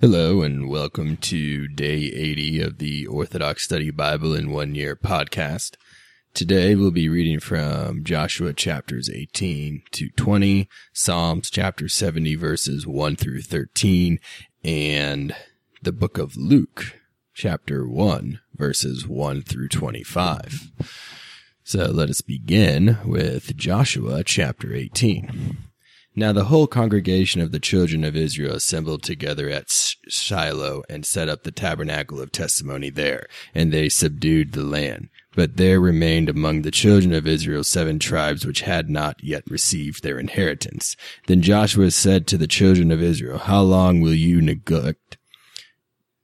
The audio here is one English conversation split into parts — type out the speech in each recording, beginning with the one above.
Hello and welcome to day 80 of the Orthodox Study Bible in One Year podcast. Today we'll be reading from Joshua chapters 18 to 20, Psalms chapter 70 verses 1 through 13, and the book of Luke chapter 1 verses 1 through 25. So let us begin with Joshua chapter 18. Now the whole congregation of the children of Israel assembled together at Shiloh and set up the tabernacle of testimony there, and they subdued the land. But there remained among the children of Israel seven tribes which had not yet received their inheritance. Then Joshua said to the children of Israel, How long will you neglect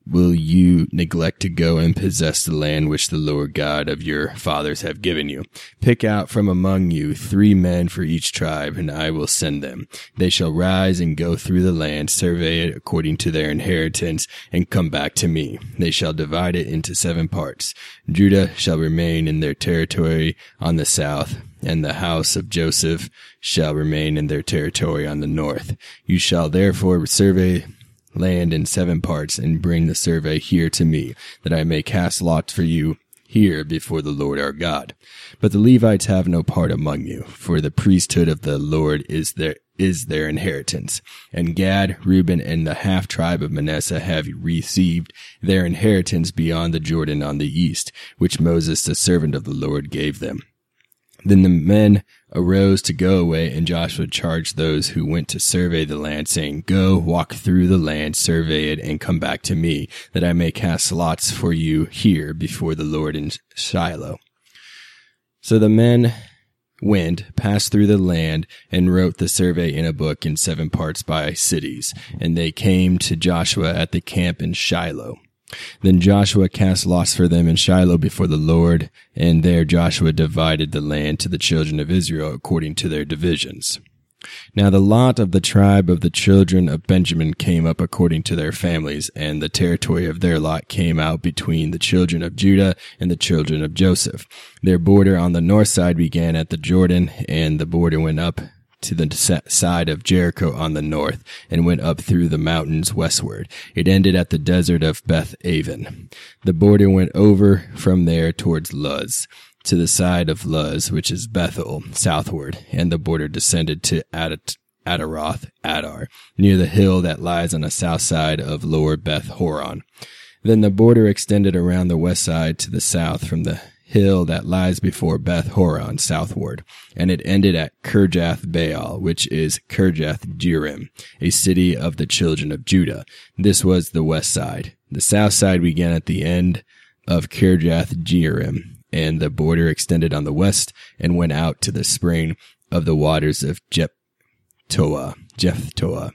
will you neglect to go and possess the land which the Lord God of your fathers have given you? Pick out from among you three men for each tribe, and I will send them. They shall rise and go through the land, survey it according to their inheritance, and come back to me. They shall divide it into seven parts. Judah shall remain in their territory on the south, and the house of Joseph shall remain in their territory on the north. You shall therefore survey land in seven parts and bring the survey here to me, that I may cast lots for you here before the Lord our God. But the Levites have no part among you, for the priesthood of the Lord is their is their inheritance. And Gad, Reuben, and the half tribe of Manasseh have received their inheritance beyond the Jordan on the east, which Moses the servant of the Lord gave them. Then the men arose to go away, and Joshua charged those who went to survey the land, saying, Go, walk through the land, survey it, and come back to me, that I may cast lots for you here before the Lord in Shiloh. So the men went, passed through the land, and wrote the survey in a book in seven parts by cities. And they came to Joshua at the camp in Shiloh. Then Joshua cast lots for them in Shiloh before the Lord, and there Joshua divided the land to the children of Israel according to their divisions. Now the lot of the tribe of the children of Benjamin came up according to their families, and the territory of their lot came out between the children of Judah and the children of Joseph. Their border on the north side began at the Jordan, and the border went up to the side of Jericho on the north and went up through the mountains westward. It ended at the desert of Beth Aven. The border went over from there towards Luz to the side of Luz, which is Bethel, southward, and the border descended to Ad- Adaroth Adar, near the hill that lies on the south side of Lower Beth Horon. Then the border extended around the west side to the south from the hill that lies before Beth Horon southward, and it ended at Kirjath Baal, which is Kirjath Jearim, a city of the children of Judah. This was the west side. The south side began at the end of Kirjath Jearim, and the border extended on the west and went out to the spring of the waters of Jephtoah. Jephtoah.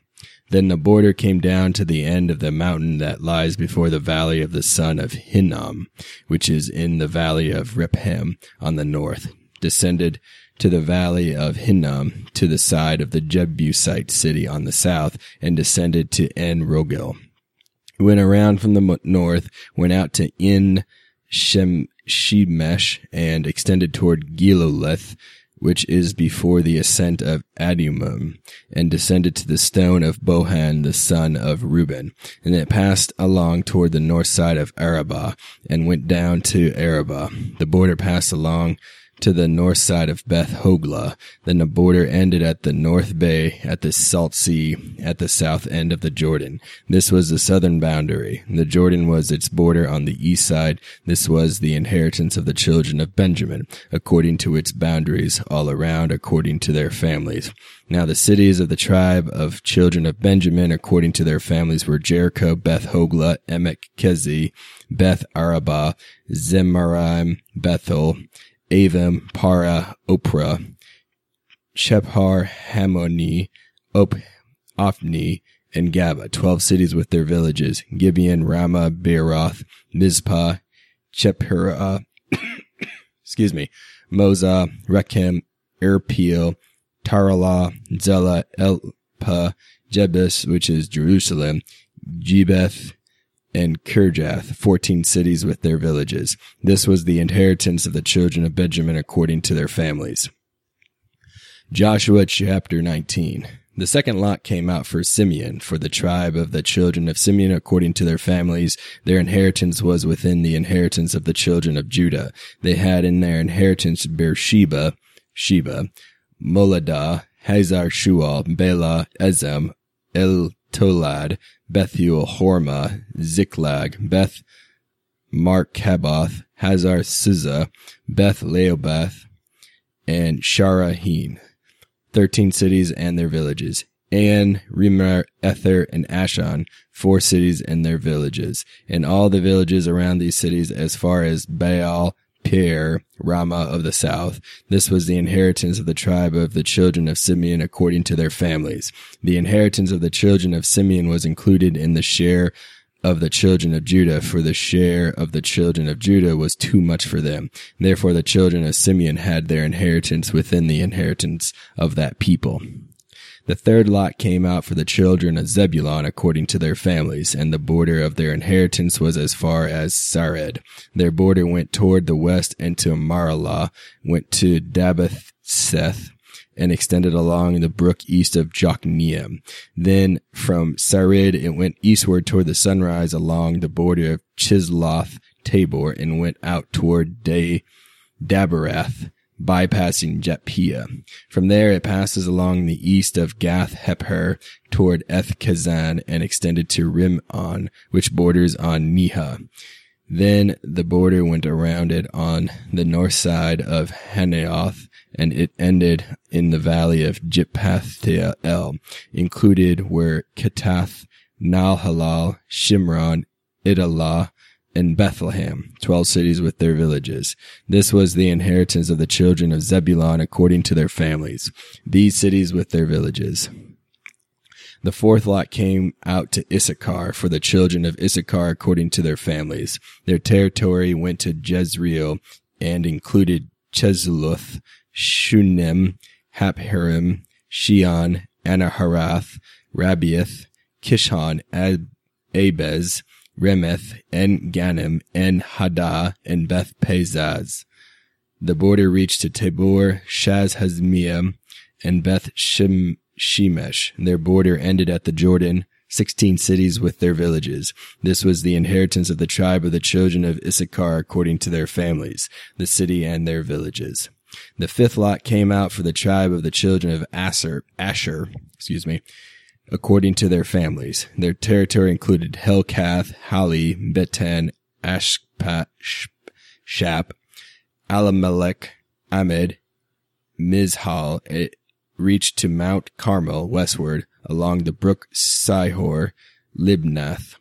Then the border came down to the end of the mountain that lies before the valley of the son of Hinnom, which is in the valley of Rephaim on the north, descended to the valley of Hinnom to the side of the Jebusite city on the south, and descended to En Rogel. Went around from the north, went out to En Shem Shemesh, and extended toward Giloleth, which is before the ascent of Adumim, and descended to the stone of Bohan the son of Reuben. And it passed along toward the north side of Arabah, and went down to Arabah. The border passed along to the north side of Beth Hoglah. Then the border ended at the North Bay at the Salt Sea at the south end of the Jordan. This was the southern boundary. The Jordan was its border on the east side. This was the inheritance of the children of Benjamin, according to its boundaries all around, according to their families. Now the cities of the tribe of children of Benjamin, according to their families, were Jericho, Beth Hoglah, Emek Kezi, Beth Arabah, Zemaraim, Bethel, Avim, Para, Ophrah, Chephar, Hamoni, Op, Ophni, and Gaba, twelve cities with their villages, Gibeon, Ramah, Beeroth, Mizpah, Chephirah, excuse me, Moza, Rechem, Erpeel, Taralah, Zela, Elpa, Jebus, which is Jerusalem, Jebeth, and Kirjath, fourteen cities with their villages. This was the inheritance of the children of Benjamin according to their families. Joshua chapter 19. The second lot came out for Simeon, for the tribe of the children of Simeon according to their families. Their inheritance was within the inheritance of the children of Judah. They had in their inheritance Beersheba, Sheba, Moladah, Hazar Shual, Bela, Ezem, El Tolad, Bethuel, Hormah, Ziklag, Beth Markaboth, Hazar Suzzah, Beth Leobeth, and Sharahin. 13 cities and their villages. An, Rimmer, Ether, and Ashan, four cities and their villages, and all the villages around these cities as far as Baal, Peor, Ramah of the south. This was the inheritance of the tribe of the children of Simeon according to their families. The inheritance of the children of Simeon was included in the share of the children of Judah, for the share of the children of Judah was too much for them. Therefore the children of Simeon had their inheritance within the inheritance of that people. The third lot came out for the children of Zebulun according to their families, and the border of their inheritance was as far as Sarid. Their border went toward the west and to Maralah, went to Dabath Seth, and extended along the brook east of Jokneam. Then from Sarid it went eastward toward the sunrise along the border of Chisloth Tabor and went out toward De Daberath, bypassing Japhia. From there it passes along the east of Gath Hepher toward Eth Kazan and extended to Rimmon, which borders on Neha. Then the border went around it on the north side of Haneoth and it ended in the valley of Jipathael. Included were Katath, Nalhalal, Shimron, Idalah, and Bethlehem, twelve cities with their villages. This was the inheritance of the children of Zebulun according to their families. These cities with their villages. The fourth lot came out to Issachar for the children of Issachar according to their families. Their territory went to Jezreel and included Chesulloth, Shunem, Hapharim, Shion, Anaharath, Rabiath, Kishon, Ab- Abez, Remeth, En Ganim, En Hadah, and Beth Pazaz. The border reached to Tabor, Shaz Hazmiah, and Beth Shem- Shemesh. Their border ended at the Jordan, sixteen cities with their villages. This was the inheritance of the tribe of the children of Issachar according to their families, the city and their villages. The fifth lot came out for the tribe of the children of Asher, Asher, excuse me, according to their families. Their territory included Helkath, Hali, Betan, Ashpat, Shap, Alamelech, Amid, Mizhal. It reached to Mount Carmel westward along the brook Sihor, Libnath.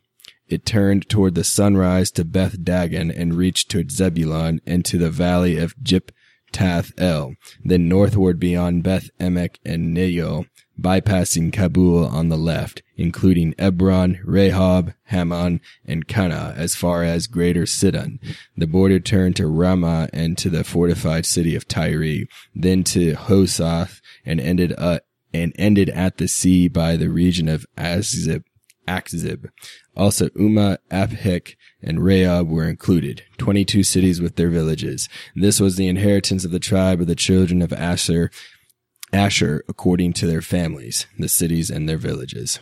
It turned toward the sunrise to Beth Dagon and reached to Zebulun and to the valley of Jip Tath El, then northward beyond Beth Emek and Neyo, bypassing Kabul on the left, including Ebron, Rehob, Hammon, and Kana as far as Greater Sidon. The border turned to Ramah and to the fortified city of Tyre, then to Hosath and ended uh, and ended at the sea by the region of Azib. Akzib. Also, Uma, Aphek, and Rehob were included, 22 cities with their villages. This was the inheritance of the tribe of the children of Asher, Asher according to their families, the cities and their villages.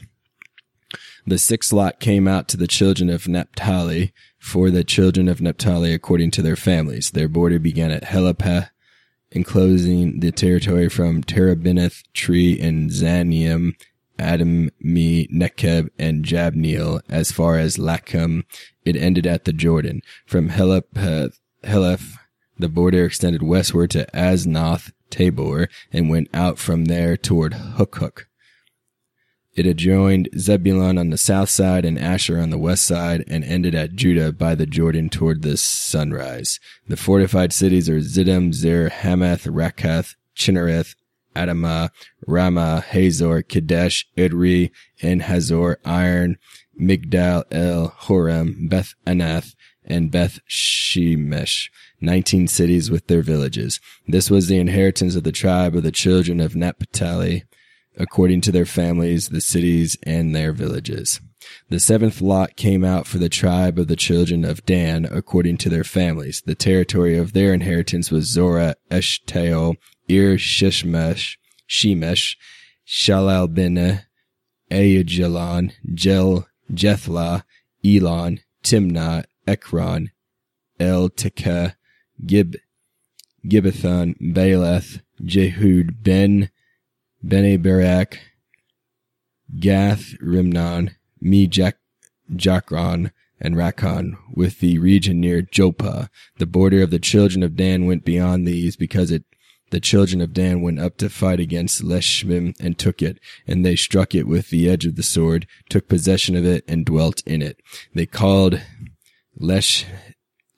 The sixth lot came out to the children of Naphtali for the children of Naphtali according to their families. Their border began at Helapah, enclosing the territory from Terebineth tree and Zanium Adam, Me, Nekeb, and Jabneel as far as Lachem. It ended at the Jordan. From Heleph, Heleph, the border extended westward to Aznoth Tabor and went out from there toward Hukkok. It adjoined Zebulun on the south side and Asher on the west side and ended at Judah by the Jordan toward the sunrise. The fortified cities are Ziddim, Zer, Hamath, Rakath, Chinnereth, Adamah, Ramah, Hazor, Kadesh, Idri, En Hazor, Iron, Migdal El, Horem, Beth Anath, and Beth Shemesh, 19 cities with their villages. This was the inheritance of the tribe of the children of Naphtali, according to their families, the cities and their villages. The seventh lot came out for the tribe of the children of Dan, according to their families. The territory of their inheritance was Zorah, Eshtaol, Ir Shishmesh, Shemesh, Shalalbina, Ayajalon, Jel, Jethla, Elon, Timnah, Ekron, El Tekeh, Gib, Gibbethon, Baaleth, Jehud, Ben, Bene Barak, Gath, Rimnon, Me Jakron, and Rakon, with the region near Joppa. The border of the children of Dan went beyond these because it the children of Dan went up to fight against Leshmim and took it, and they struck it with the edge of the sword, took possession of it, and dwelt in it. They called Lesh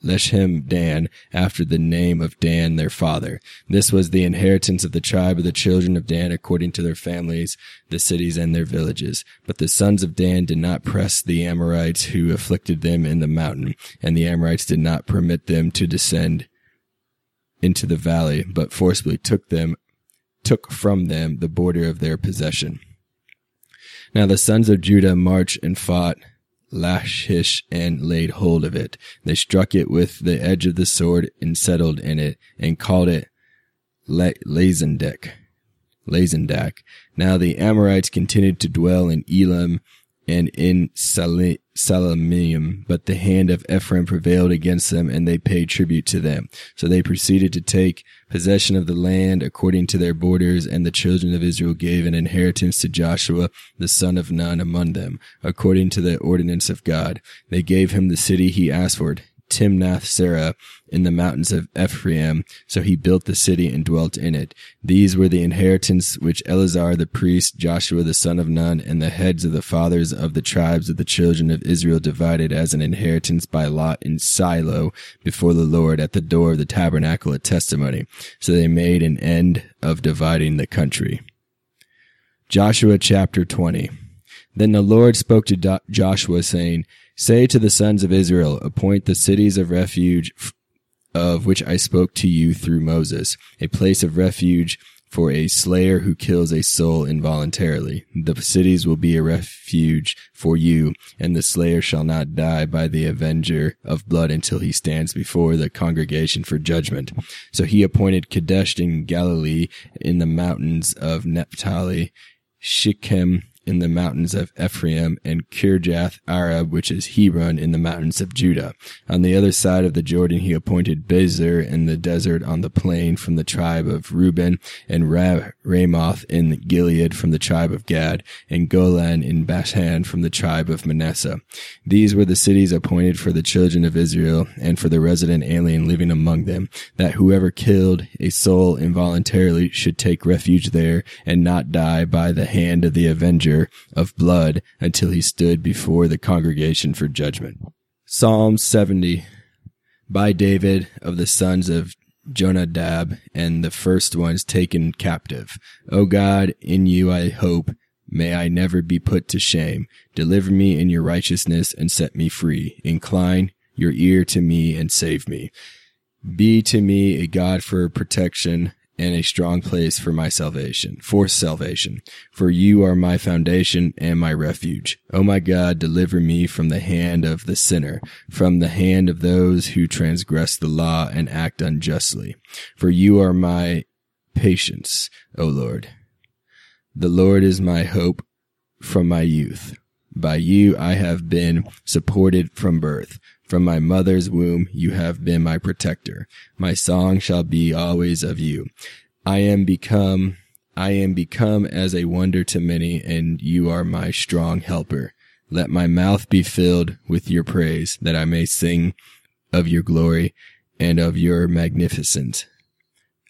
Leshem Dan after the name of Dan their father. This was the inheritance of the tribe of the children of Dan according to their families, the cities and their villages. But the sons of Dan did not press the Amorites who afflicted them in the mountain, and the Amorites did not permit them to descend into the valley, but forcibly took them, took from them the border of their possession. Now the sons of Judah marched and fought Lachish and laid hold of it. They struck it with the edge of the sword and settled in it and called it Le- Lazendak. Lazendak. Now the Amorites continued to dwell in Elam and in Sal- Salamium, but the hand of Ephraim prevailed against them, and they paid tribute to them. So they proceeded to take possession of the land according to their borders, and the children of Israel gave an inheritance to Joshua, the son of Nun, among them, according to the ordinance of God. They gave him the city he asked for, Timnath Serah in the mountains of Ephraim. So he built the city and dwelt in it. These were the inheritance which Eleazar the priest, Joshua the son of Nun, and the heads of the fathers of the tribes of the children of Israel divided as an inheritance by lot in Shiloh before the Lord at the door of the tabernacle of testimony. So they made an end of dividing the country. Joshua chapter 20. Then the Lord spoke to Joshua saying, Say to the sons of Israel, appoint the cities of refuge of which I spoke to you through Moses, a place of refuge for a slayer who kills a soul involuntarily. The cities will be a refuge for you, and the slayer shall not die by the avenger of blood until he stands before the congregation for judgment. So he appointed Kadesh in Galilee in the mountains of Naphtali, Shechem in the mountains of Ephraim and Kirjath Arba, which is Hebron in the mountains of Judah. On the other side of the Jordan, he appointed Bezer in the desert on the plain from the tribe of Reuben and Ramoth in Gilead from the tribe of Gad and Golan in Bashan from the tribe of Manasseh. These were the cities appointed for the children of Israel and for the resident alien living among them, that whoever killed a soul involuntarily should take refuge there and not die by the hand of the avenger of blood until he stood before the congregation for judgment. Psalm 70 by David of the sons of Jonadab and the first ones taken captive. O God, in you I hope. May I never be put to shame. Deliver me in your righteousness and set me free. Incline your ear to me and save me. Be to me a God for protection and a strong place for my salvation, for salvation. For you are my foundation and my refuge. O my God, deliver me from the hand of the sinner, from the hand of those who transgress the law and act unjustly. For you are my patience, O Lord. The Lord is my hope from my youth. By you I have been supported from birth. From my mother's womb, you have been my protector. My song shall be always of you. I am become, I am become as a wonder to many, and you are my strong helper. Let my mouth be filled with your praise, that I may sing of your glory and of your magnificence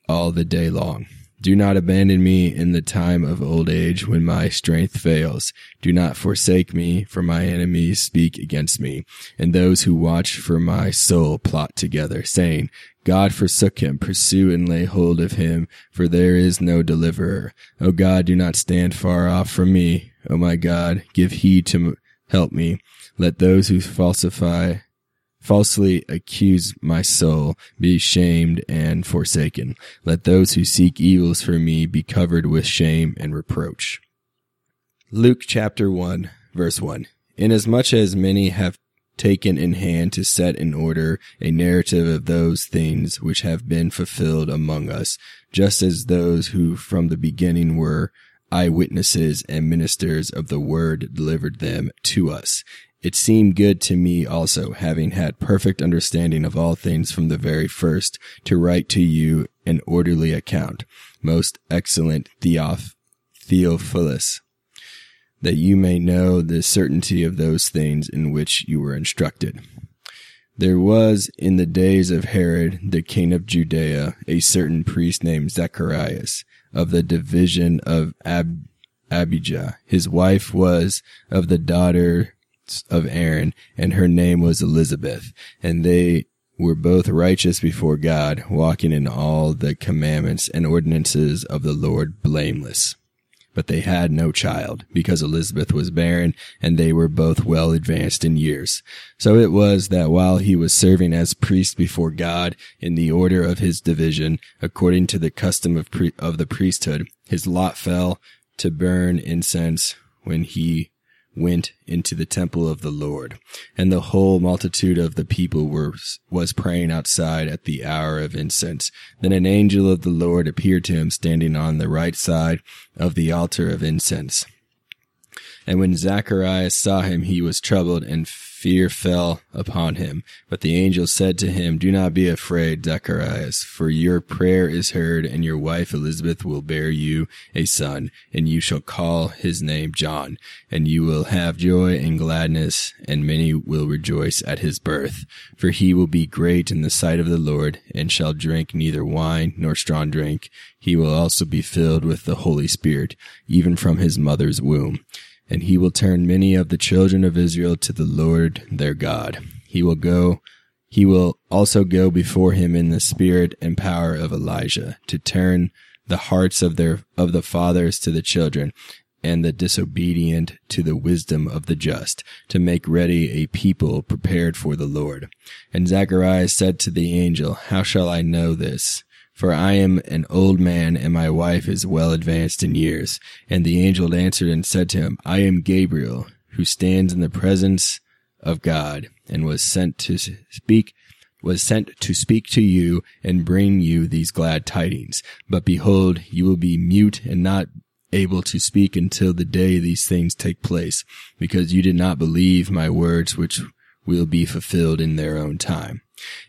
all the day long. Do not abandon me in the time of old age when my strength fails. Do not forsake me, for my enemies speak against me, and those who watch for my soul plot together, saying, God forsook him, pursue and lay hold of him, for there is no deliverer. O God, do not stand far off from me. O my God, give heed to help me. Let those who falsify falsely accuse my soul be shamed and forsaken. Let those who seek evils for me be covered with shame and reproach. Luke chapter 1 verse 1. Inasmuch as many have taken in hand to set in order a narrative of those things which have been fulfilled among us, just as those who from the beginning were eyewitnesses and ministers of the word delivered them to us. It seemed good to me also, having had perfect understanding of all things from the very first, to write to you an orderly account, most excellent Theoph- Theophilus, that you may know the certainty of those things in which you were instructed. There was in the days of Herod, the king of Judea, a certain priest named Zacharias, of the division of Ab- Abijah. His wife was of the daughter of Aaron, and her name was Elizabeth. And they were both righteous before God, walking in all the commandments and ordinances of the Lord blameless. But they had no child, because Elizabeth was barren, and they were both well advanced in years. So it was that while he was serving as priest before God in the order of his division, according to the custom of, pre- of the priesthood, his lot fell to burn incense when he went into the temple of the Lord. And the whole multitude of the people were, was praying outside at the hour of incense. Then an angel of the Lord appeared to him standing on the right side of the altar of incense. And when Zacharias saw him, he was troubled and fear fell upon him. But the angel said to him, Do not be afraid, Zacharias, for your prayer is heard, and your wife Elizabeth will bear you a son, and you shall call his name John. And you will have joy and gladness, and many will rejoice at his birth. For he will be great in the sight of the Lord, and shall drink neither wine nor strong drink. He will also be filled with the Holy Spirit, even from his mother's womb and he will turn many of the children of Israel to the Lord their God. He will go, he will also go before him in the spirit and power of Elijah to turn the hearts of their, of the fathers to the children and the disobedient to the wisdom of the just, to make ready a people prepared for the Lord. And Zacharias said to the angel, How shall I know this? For I am an old man, and my wife is well advanced in years. And the angel answered and said to him, I am Gabriel, who stands in the presence of God, and was sent to speak was sent to speak to you and bring you these glad tidings. But behold, you will be mute and not able to speak until the day these things take place, because you did not believe my words, which will be fulfilled in their own time.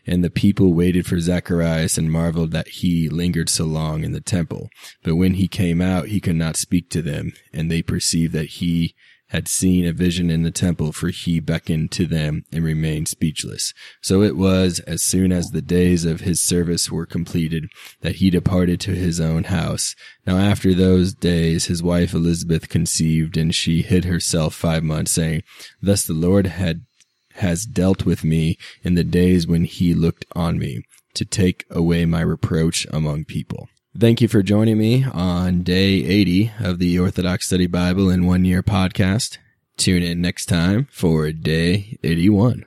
And the people waited for Zacharias and marveled that he lingered so long in the temple. But when he came out, he could not speak to them, and they perceived that he had seen a vision in the temple, for he beckoned to them and remained speechless. So it was, as soon as the days of his service were completed, that he departed to his own house. Now after those days, his wife Elizabeth conceived, and she hid herself five months, saying, Thus the Lord had has dealt with me in the days when he looked on me to take away my reproach among people. Thank you for joining me on day 80 of the Orthodox Study Bible in One Year podcast. Tune in next time for day 81.